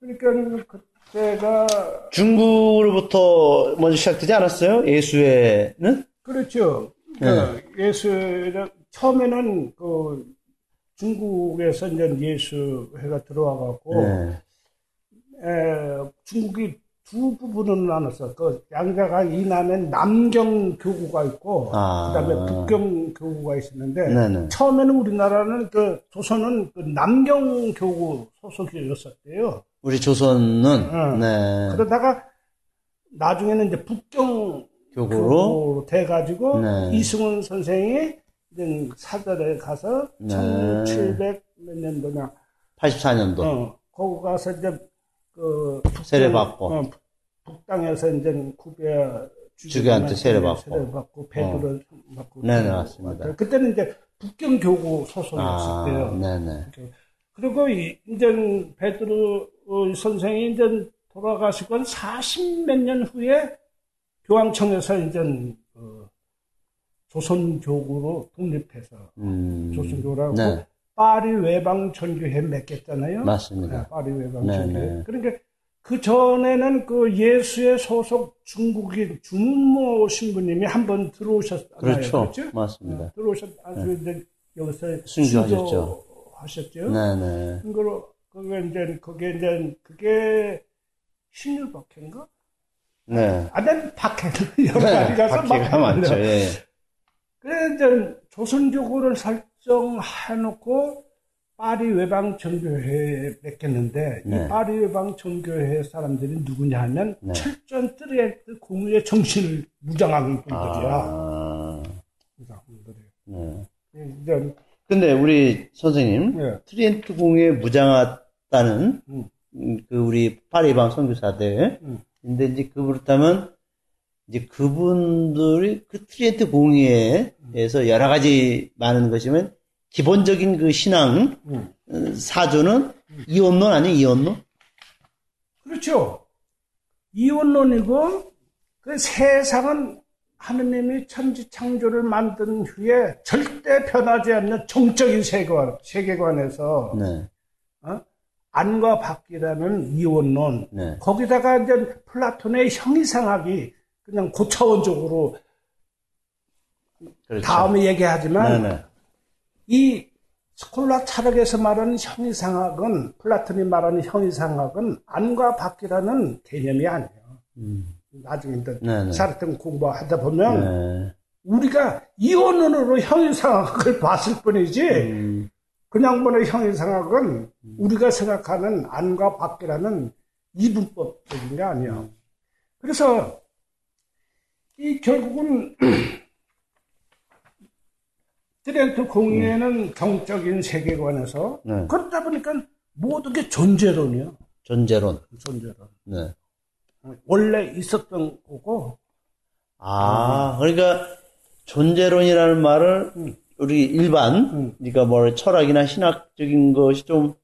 그러니까 그때가 중국으로부터 먼저 시작되지 않았어요? 예수회는? 그렇죠. 그 예수를 처음에는 그 중국에서 이제 예수회가 들어와갖고 네. 에, 중국이 두 부분으로 나눴어. 그 양자가 이남엔 남경 교구가 있고 아. 그다음에 북경 교구가 있었는데 네네. 처음에는 우리나라는 그 조선은 그 남경 교구 소속이었었대요. 우리 조선은, 응. 네. 그러다가 나중에는 이제 북경 교구로, 교구로 돼가지고 네. 이승훈 선생이 이제 사절에 가서 네. 1700 몇 년도냐 84년도. 어, 거기 가서 이제 그 세례받고. 어, 북- 북땅에서 이제 구배 주교한테 세례받고. 세례받고 배도를 받고 네네, 그런 맞습니다. 그때는 이제 북경 교구 아, 소속이었었대요. 네네. 그리고 이- 이제 베드로 어, 선생이 이제 돌아가시고 한 40 몇 년 후에 교황청에서 이제 어, 조선교구로 독립해서 음. 조선교라고 네. 파리 외방 전교회 맺겠잖아요. 맞습니다. 네, 파리 외방 네, 전교회. 네. 그러니까 그 전에는 그 예수의 소속 중국인 주문모 신부님이 한 번 들어오셨잖아요. 그렇죠. 그렇죠? 맞습니다. 들어오셨 아주 이제 여기서 순교하셨죠. 순교하셨죠. 네네. 그거로 그게 이제 그게 이제 그게 신유박해인가? 네. 아난 박해는 여러 가지 가서 막 많죠. 하는데. 예. 그래 이제 조선교구를 설정해놓고 파리 외방 전교회에 맡겼는데 네. 이 파리 외방 전교회 사람들이 누구냐 하면 네. 철저한 트리엔트 공의회 정신을 무장한 분들이야. 아, 무장한 분들이. 네. 이제 근데 우리 선생님, 예. 트리엔트 공의회 무장하다는 음. 음, 그 우리 파리 외방 선교사들, 음. 근데 이제 그 그렇다면 이제 그분들이 그 트리엔트 공의회에서 여러 가지 많은 것이면 기본적인 그 신앙 음. 어, 사조는 이원론 아니에요 이원론? 그렇죠. 이원론이고 그 세상은 하느님이 천지 창조를 만든 후에 절대 변하지 않는 정적인 세계관, 세계관에서 네, 어? 안과 밖이라는 이원론 네, 거기다가 이제 플라톤의 형이상학이 그냥 고차원적으로 그렇죠. 다음에 얘기하지만 네, 네. 이 스콜라 철학에서 말하는 형이상학은 플라톤이 말하는 형이상학은 안과 밖이라는 개념이 아니에요. 음, 나중에 이제. 사르튼 공부하다 보면 네. 우리가 이원론으로 형이상학을 봤을 뿐이지 음, 그냥 보는 형이상학은 우리가 생각하는 안과 밖이라는 이분법적인 게 아니야. 그래서 이 결국은 트렌트 공의회는 정적인 세계관에서 네. 그러다 보니까 모든 게 존재론이야. 존재론. 존재론. 네. 원래 있었던 거고 아, 그러니까 존재론이라는 말을 우리 일반, 음. 그러니까 뭐 철학이나 신학적인 것이 좀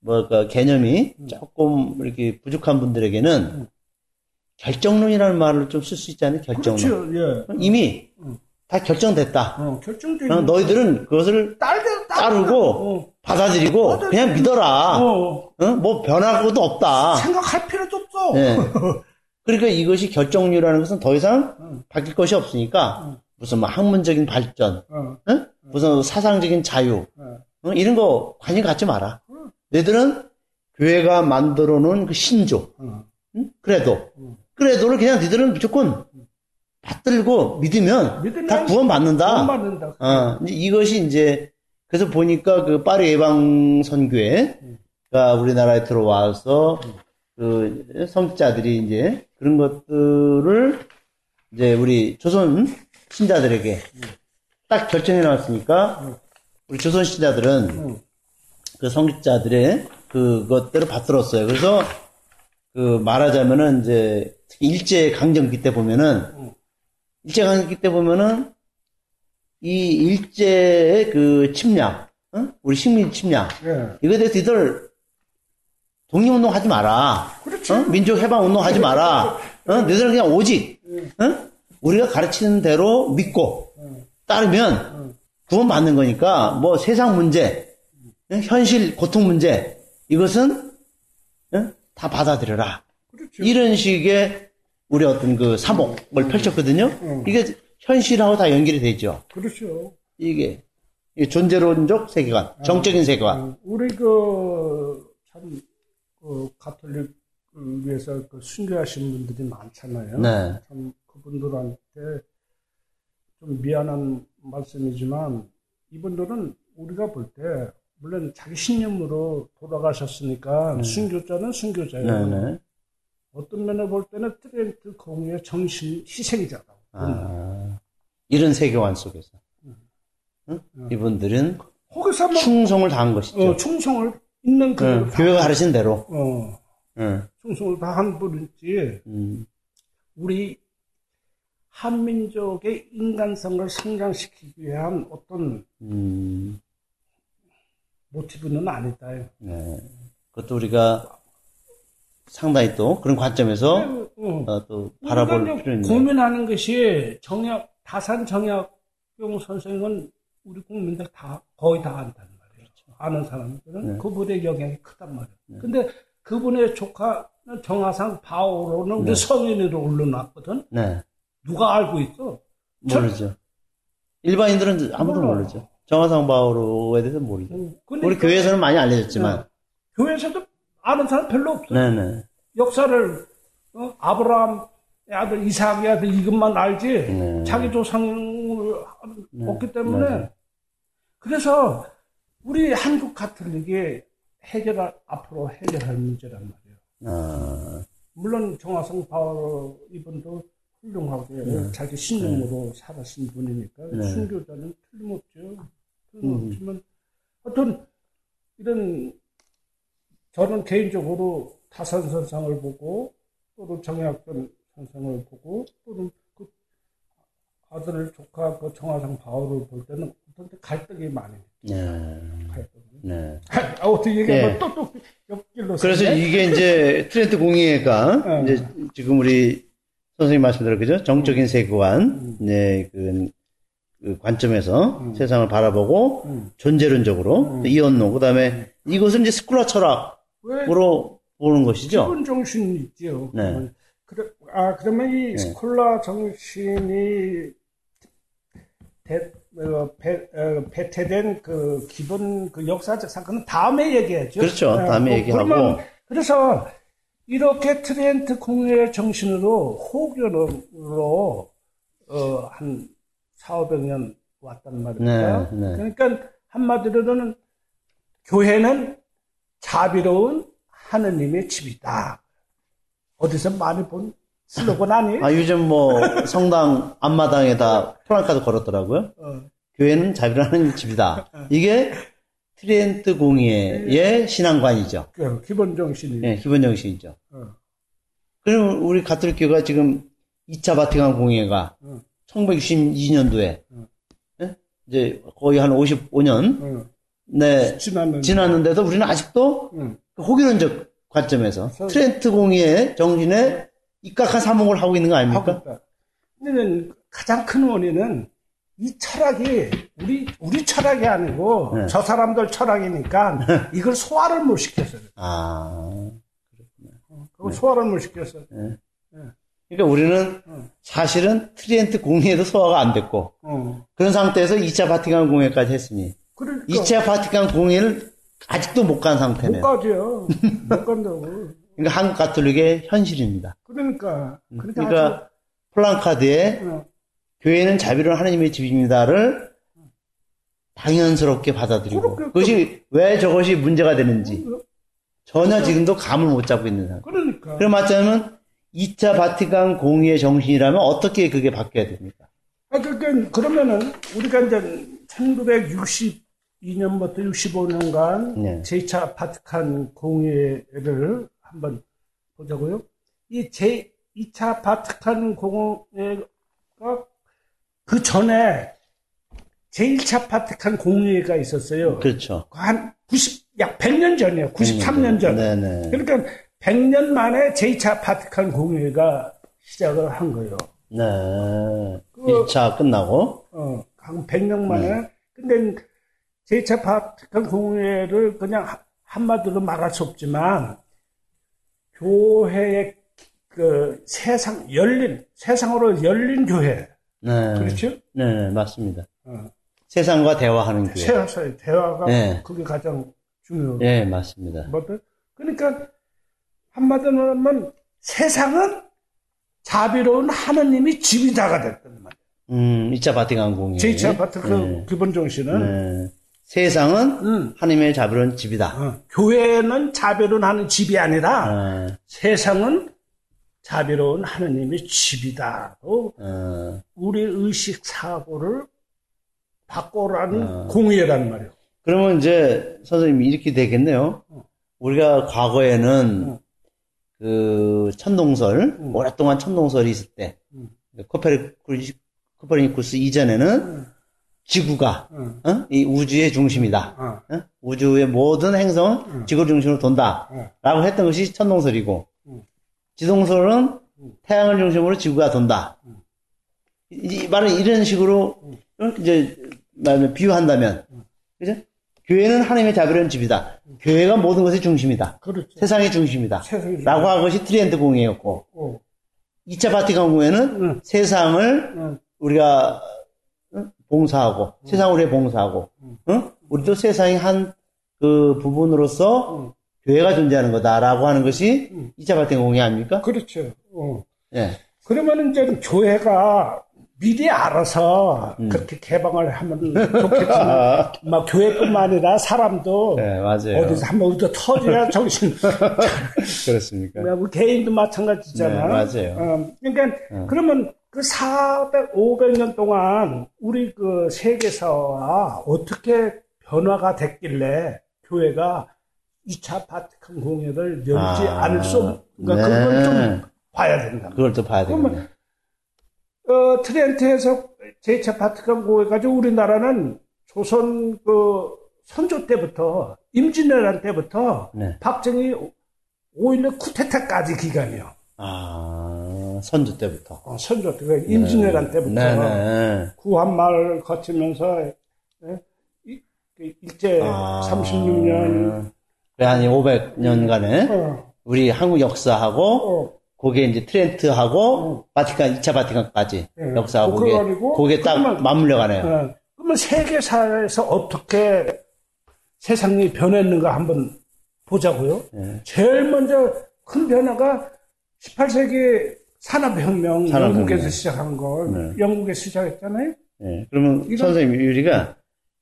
뭐랄까 개념이 조금 이렇게 부족한 분들에게는 결정론이라는 말을 좀 쓸 수 있지 않아요? 결정론. 그렇죠. 예. 이미 다 결정됐다. 어, 어, 너희들은 그것을 딸려 따르고 어. 받아들이고 맞아. 그냥 믿어라. 어. 어? 뭐 변할 것도 없다. 생각할 필요도 없어. 네. 그러니까 이것이 결정률이라는 것은 더 이상 응. 바뀔 것이 없으니까 무슨 뭐 학문적인 발전, 어. 응? 무슨 사상적인 자유 어. 응? 이런 거 관심 갖지 마라. 너희들은 교회가 만들어 놓은 그 신조, 어. 응? 그래도 응. 그래도를 그냥 너희들은 무조건 받들고 믿으면 다 구원받는다. 돈 받는다. 어, 이것이 이제 그래서 보니까 그 파리 예방 선교회가 우리나라에 들어와서 그 성자들이 이제 그런 것들을 이제 우리 조선 신자들에게 딱 결정해 놨으니까 우리 조선 신자들은 응. 그 성직자들의 그것들을 받들었어요. 그래서 그 말하자면은 이제 특히 일제 강점기 때 보면은 응. 일제 강점기 때 보면은 이 일제의 그 침략, 어? 우리 식민 침략 예. 이거에 대해서 이들 독립운동 하지 마라. 어? 민족 해방 운동 하지 마라. 어? 너희들은 그냥 오직, 어? 우리가 가르치는 대로 믿고, 따르면 구원받는 거니까, 뭐 세상 문제, 어? 현실 고통 문제, 이것은, 어? 다 받아들여라. 그렇죠. 이런 식의 우리 어떤 그 사목을 펼쳤거든요. 음. 이게 현실하고 다 연결이 되죠. 그렇죠. 이게, 이게 존재론적 세계관, 정적인 세계관. 어, 우리 그, 참, 그, 가톨릭을 위해서 그 순교하신 분들이 많잖아요. 네. 참, 그분들한테 좀 미안한 말씀이지만, 이분들은 우리가 볼 때, 물론 자기 신념으로 돌아가셨으니까, 순교자는 순교자예요. 네네. 어떤 면에 볼 때는 트렌트 공유의 정신 희생자다. 아, 이런 세계관 속에서. 응? 이분들은 거기서 뭐, 충성을 다한 것이죠. 어, 충성을 있는 그대로 응, 다- 교회가 가르친 대로. 어, 응, 충성을 다한 분이지, 음, 우리 한민족의 인간성을 성장시키기 위한 어떤 음, 모티브는 아니다. 네. 그것도 우리가 상당히 또 그런 관점에서 어. 어, 또 바라볼 우리가 필요는 있네요. 고민하는 것이 정약 다산 정약용 선생은 우리 국민들 다 거의 다 안다는 말이에요. 아는 사람들은 네. 그분의 영향이 크단 말이에요. 근데 그분의 조카는 정하상 바오로는 우리 네. 성인으로 올려놨거든. 네, 누가 알고 있어? 저- 모르죠. 일반인들은 아무도 몰라. 모르죠. 정화상 바오로에 대해서 모르죠. 근데 우리 교회에서는 많이 알려졌지만. 교회에서도 아는 사람 별로 없어. 네네. 역사를 어? 아브라함의 아들 이삭의 아들 이것만 알지 네. 자기 조상을 없기 때문에 맞아요. 그래서 우리 한국 가톨릭이 해결할 앞으로 해결할 문제란 말이에요. 아, 물론 정화성 바오 이분도 훌륭하게 자기 신념으로 살아신 분이니까 네. 순교자는 틀림없죠. 틀림없지만 하여튼 이런 저는 개인적으로 타산선상을 보고 또는 정약전 현상을 보고 또는 그 아들 조카 그 정화상 바울을 볼 때는 어떤 때 갈등이 많이 네. 갈등이. 네. 아, 어떻게 얘기하면 네. 또 또 옆길로 그래서 서네? 이게 이제 트렌트 공의회가 어. 이제 지금 우리 선생님 말씀대로 그죠? 정적인 세계관, 음. 네, 그, 그 관점에서 음. 세상을 바라보고 음. 존재론적으로 음. 이언노 그다음에 이것은 이제 스쿨라 철학으로 왜 보는 것이죠. 기본 정신이 있죠. 네. 그래, 아 그러면 이 네. 스콜라 정신이 배, 어, 배, 어, 배태된 그 기본 그 역사적 사건은 다음에 얘기하죠. 그렇죠. 다음에 그- 얘기하고. 그러면 그래서 이렇게 트렌트 공유의 정신으로 호견으로 어, 한 4, 500년 왔단 말입니다. 네, 네. 그러니까 한마디로는 교회는 자비로운 하느님의 집이다. 어디서 많이 본 슬로건 아니에요? 아 요즘 뭐 성당 앞마당에다 프랑카드 걸었더라고요. 어, 교회는 자비라는 집이다. 이게 트렌트 공의회의 신앙관이죠. 그 기본 정신이. 예, 기본 정신이죠. 어, 그럼 우리 가톨릭교가 지금 2차 바티칸 공의회가 응. 1962년도에 응. 예? 이제 거의 한 55년 어, 네, 지나는. 지났는데도 우리는 아직도 응. 그 호기론적 관점에서 서- 트렌트 공의회 정신에 입각한 사목을 하고 있는 거 아닙니까? 근데 가장 큰 원인은 이 철학이 우리 우리 철학이 아니고 네. 저 사람들 철학이니까 이걸 소화를 못 시켰어요. 아, 그걸 소화를 못 시켰어. 그러니까 우리는 응. 사실은 트리엔트 공의회도 소화가 안 됐고 어. 그런 상태에서 2차 바티칸 공의회까지 했으니 그러니까 2차 바티칸 공의회를 아직도 못 간, 못 간 상태네요. 가죠. 못 간다고. 그러니까 한국 가톨릭의 현실입니다. 그러니까 그러니까, 그러니까 플랑카드에 어, 교회는 자비로운 하나님의 집입니다를 당연스럽게 받아들이고 그것이 왜 저것이 문제가 되는지 전혀 지금도 감을 못 잡고 있는 상태. 그러니까 그럼 맞자면 2차 바티칸 공의의 정신이라면 어떻게 그게 바뀌어야 됩니까? 아, 그러니까 그러면은 우리가 이제 1962년부터 65년간 네. 제2차 바티칸 공회를 한번 보자고요. 이 제2차 바티칸 공회가 그 전에 제1차 바티칸 공회가 있었어요. 그렇죠. 한 90, 약 100년 전이에요. 93년 전. 네네. 그러니까 100년 만에 제2차 바티칸 공회가 시작을 한 거예요. 네. 그- 1차 끝나고. 어, 한 100명 만에. 근데 제2차 바티칸 공회를 그냥 하- 한마디로 말할 수 없지만 교회의 그 세상 열린 세상으로 열린 교회 네. 그렇죠? 네, 맞습니다. 어, 세상과 대화하는 교회. 세상의 대화가 네. 그게 가장 중요해요. 네, 맞습니다. 뭐든 그러니까 한마디로 하면 세상은 자비로운 하느님이 집이다가 됐단 말이에요. 음, 2차 바티칸 공의. 제2차 바티칸 네. 기본 정신은 네. 세상은 음, 하나님의 자비로운 집이다. 어, 교회는 자비로운 하는 집이 아니라 아, 세상은 자비로운 하느님의 집이다. 또 어, 우리 의식 사고를 바꿔라는 어. 공의란 말이에요. 그러면 이제 선생님이 이렇게 되겠네요. 우리가 과거에는 어. 그 천동설, 음. 오랫동안 천동설이 있을 때, 음. 코페르쿠스, 코페르니쿠스 이전에는 음. 지구가 응, 어? 이 우주의 중심이다. 어, 어? 우주의 모든 행성은 음. 지구 중심으로 돈다. 어, 라고 했던 것이 천동설이고, 음. 지동설은 음. 태양을 중심으로 지구가 돈다. 음. 이, 이 말은 이런 식으로, 어? 이제, 말하면 비유한다면, 음. 그죠? 교회는 하나님의 자비로운 집이다. 교회가 모든 것의 중심이다. 그렇죠. 세상의 중심이다. 세상이 라고 한 것이 트리엔트 공의회였고, 어, 2차 바티칸 공의회는 응, 세상을 응, 우리가 어? 봉사하고 세상을 위해 봉사하고 어? 우리도 세상의 한 그 부분으로서 응. 교회가 존재하는 거다라고 하는 것이 응. 2차 바티칸 공의회 아닙니까? 그렇죠. 어. 예. 그러면 이제 교회가 미리 알아서 음. 그렇게 개방을 하면 좋겠지만, 막 교회뿐만 아니라 사람도 네, 맞아요. 어디서 한번 우리도 터져야 정신. 그렇습니까? 뭐 개인도 마찬가지잖아. 네, 맞아요. 어, 그러니까 어. 그러면 그 400, 500년 동안 우리 그 세계사와 어떻게 변화가 됐길래 교회가 2차 바티칸 공회를 열지 아, 않을 수 없, 그러니까 네. 그걸 좀 봐야 된다. 그걸 또 봐야 되겠네. 어, 트렌트에서 제2차 바티칸 고해가지고 우리나라는 조선 그 선조 때부터 임진왜란 때부터 네. 박정희 5.16 쿠데타까지 기간이요. 아, 선조 때부터. 어, 선조 때, 그 임진왜란 때부터 네네. 구한말 거치면서 예? 이- 그 일제 36년 그래, 한 500년간에 어, 우리 한국 역사하고, 어, 그게 이제 트렌트하고, 바티칸, 2차 바티칸까지 네. 역사하고, 어, 그게, 그게 딱 그러면- 맞물려 가네요. 어. 그러면 세계사에서 어떻게 세상이 변했는가 한번 보자고요. 네. 제일 먼저 큰 변화가 18세기 산업혁명, 산업혁명. 영국에서 시작한 거, 네. 영국에서 시작했잖아요. 예, 그러면 이건- 선생님 유리가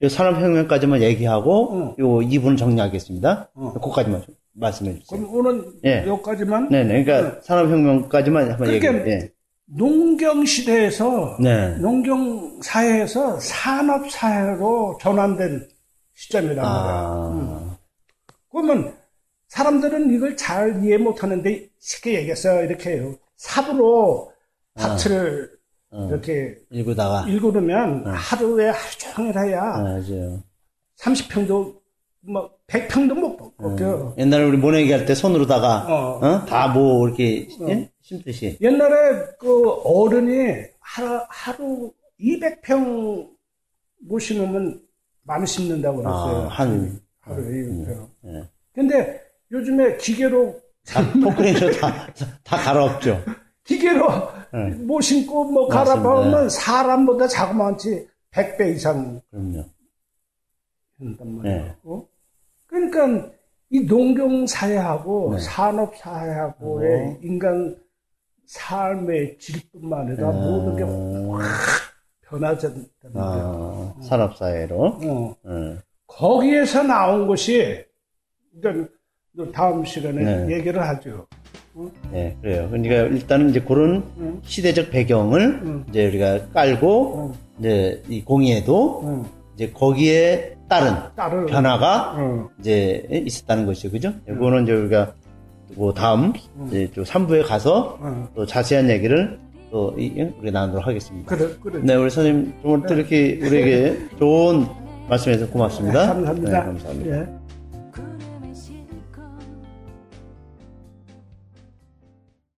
요 산업혁명까지만 얘기하고 응. 요 2부는 정리하겠습니다. 응. 그거까지만 좀 말씀해 주세요. 그럼 오늘 예. 여기까지만 네네. 그러니까 산업혁명까지만 한번 그러니까 얘기해. 예. 농경 시대에서 네. 농경 사회에서 산업 사회로 전환된 시점이란 말이야. 아, 그러면 사람들은 이걸 잘 이해 못 하는데 쉽게 얘기해서 이렇게. 삽으로 밭을 어, 이렇게 읽다가 일구르면 하루에 하루 종일 해야 맞아요. 30평도 뭐 100평도 못 벗겨. 옛날에 우리 모내기 할 때 손으로다가 어. 다뭐 이렇게 예? 심듯이. 옛날에 그 어른이 하루, 하루 200평 못 심으면 많이 심는다고 그랬어요. 아, 한 하루에 200평. 예. 근데 요즘에 기계로 다 포크레인으로 다, 다 갈아엎죠. 기계로 네. 못 심고 뭐 맞습니다. 갈아보면 사람보다 자그마치 100배 이상 그럼요. 한단 말이에요. 네. 어? 그러니까 이 농경 사회하고 네. 산업 사회하고의 인간 삶의 질뿐만 아니라 모든 게확 말이에요. 아, 산업 사회로. 어. 예. 거기에서 나온 것이 그러니까 다음 시간에 네. 얘기를 하죠. 네, 그래요. 그러니까 일단은 이제 그런 응. 시대적 배경을 응. 이제 우리가 깔고 응. 이제 이 공의에도 응. 이제 거기에 따른 딸을 변화가 응. 이제 있었다는 것이죠. 그죠? 이거는 이제 우리가 그 다음 이제 또 3부에 가서 응. 또 자세한 얘기를 또 이- 우리가 나누도록 하겠습니다. 그래 그래. 네, 우리 선생님 오늘 또 이렇게 우리에게 좋은 말씀해서 고맙습니다. 감사합니다. 네, 감사합니다. 예.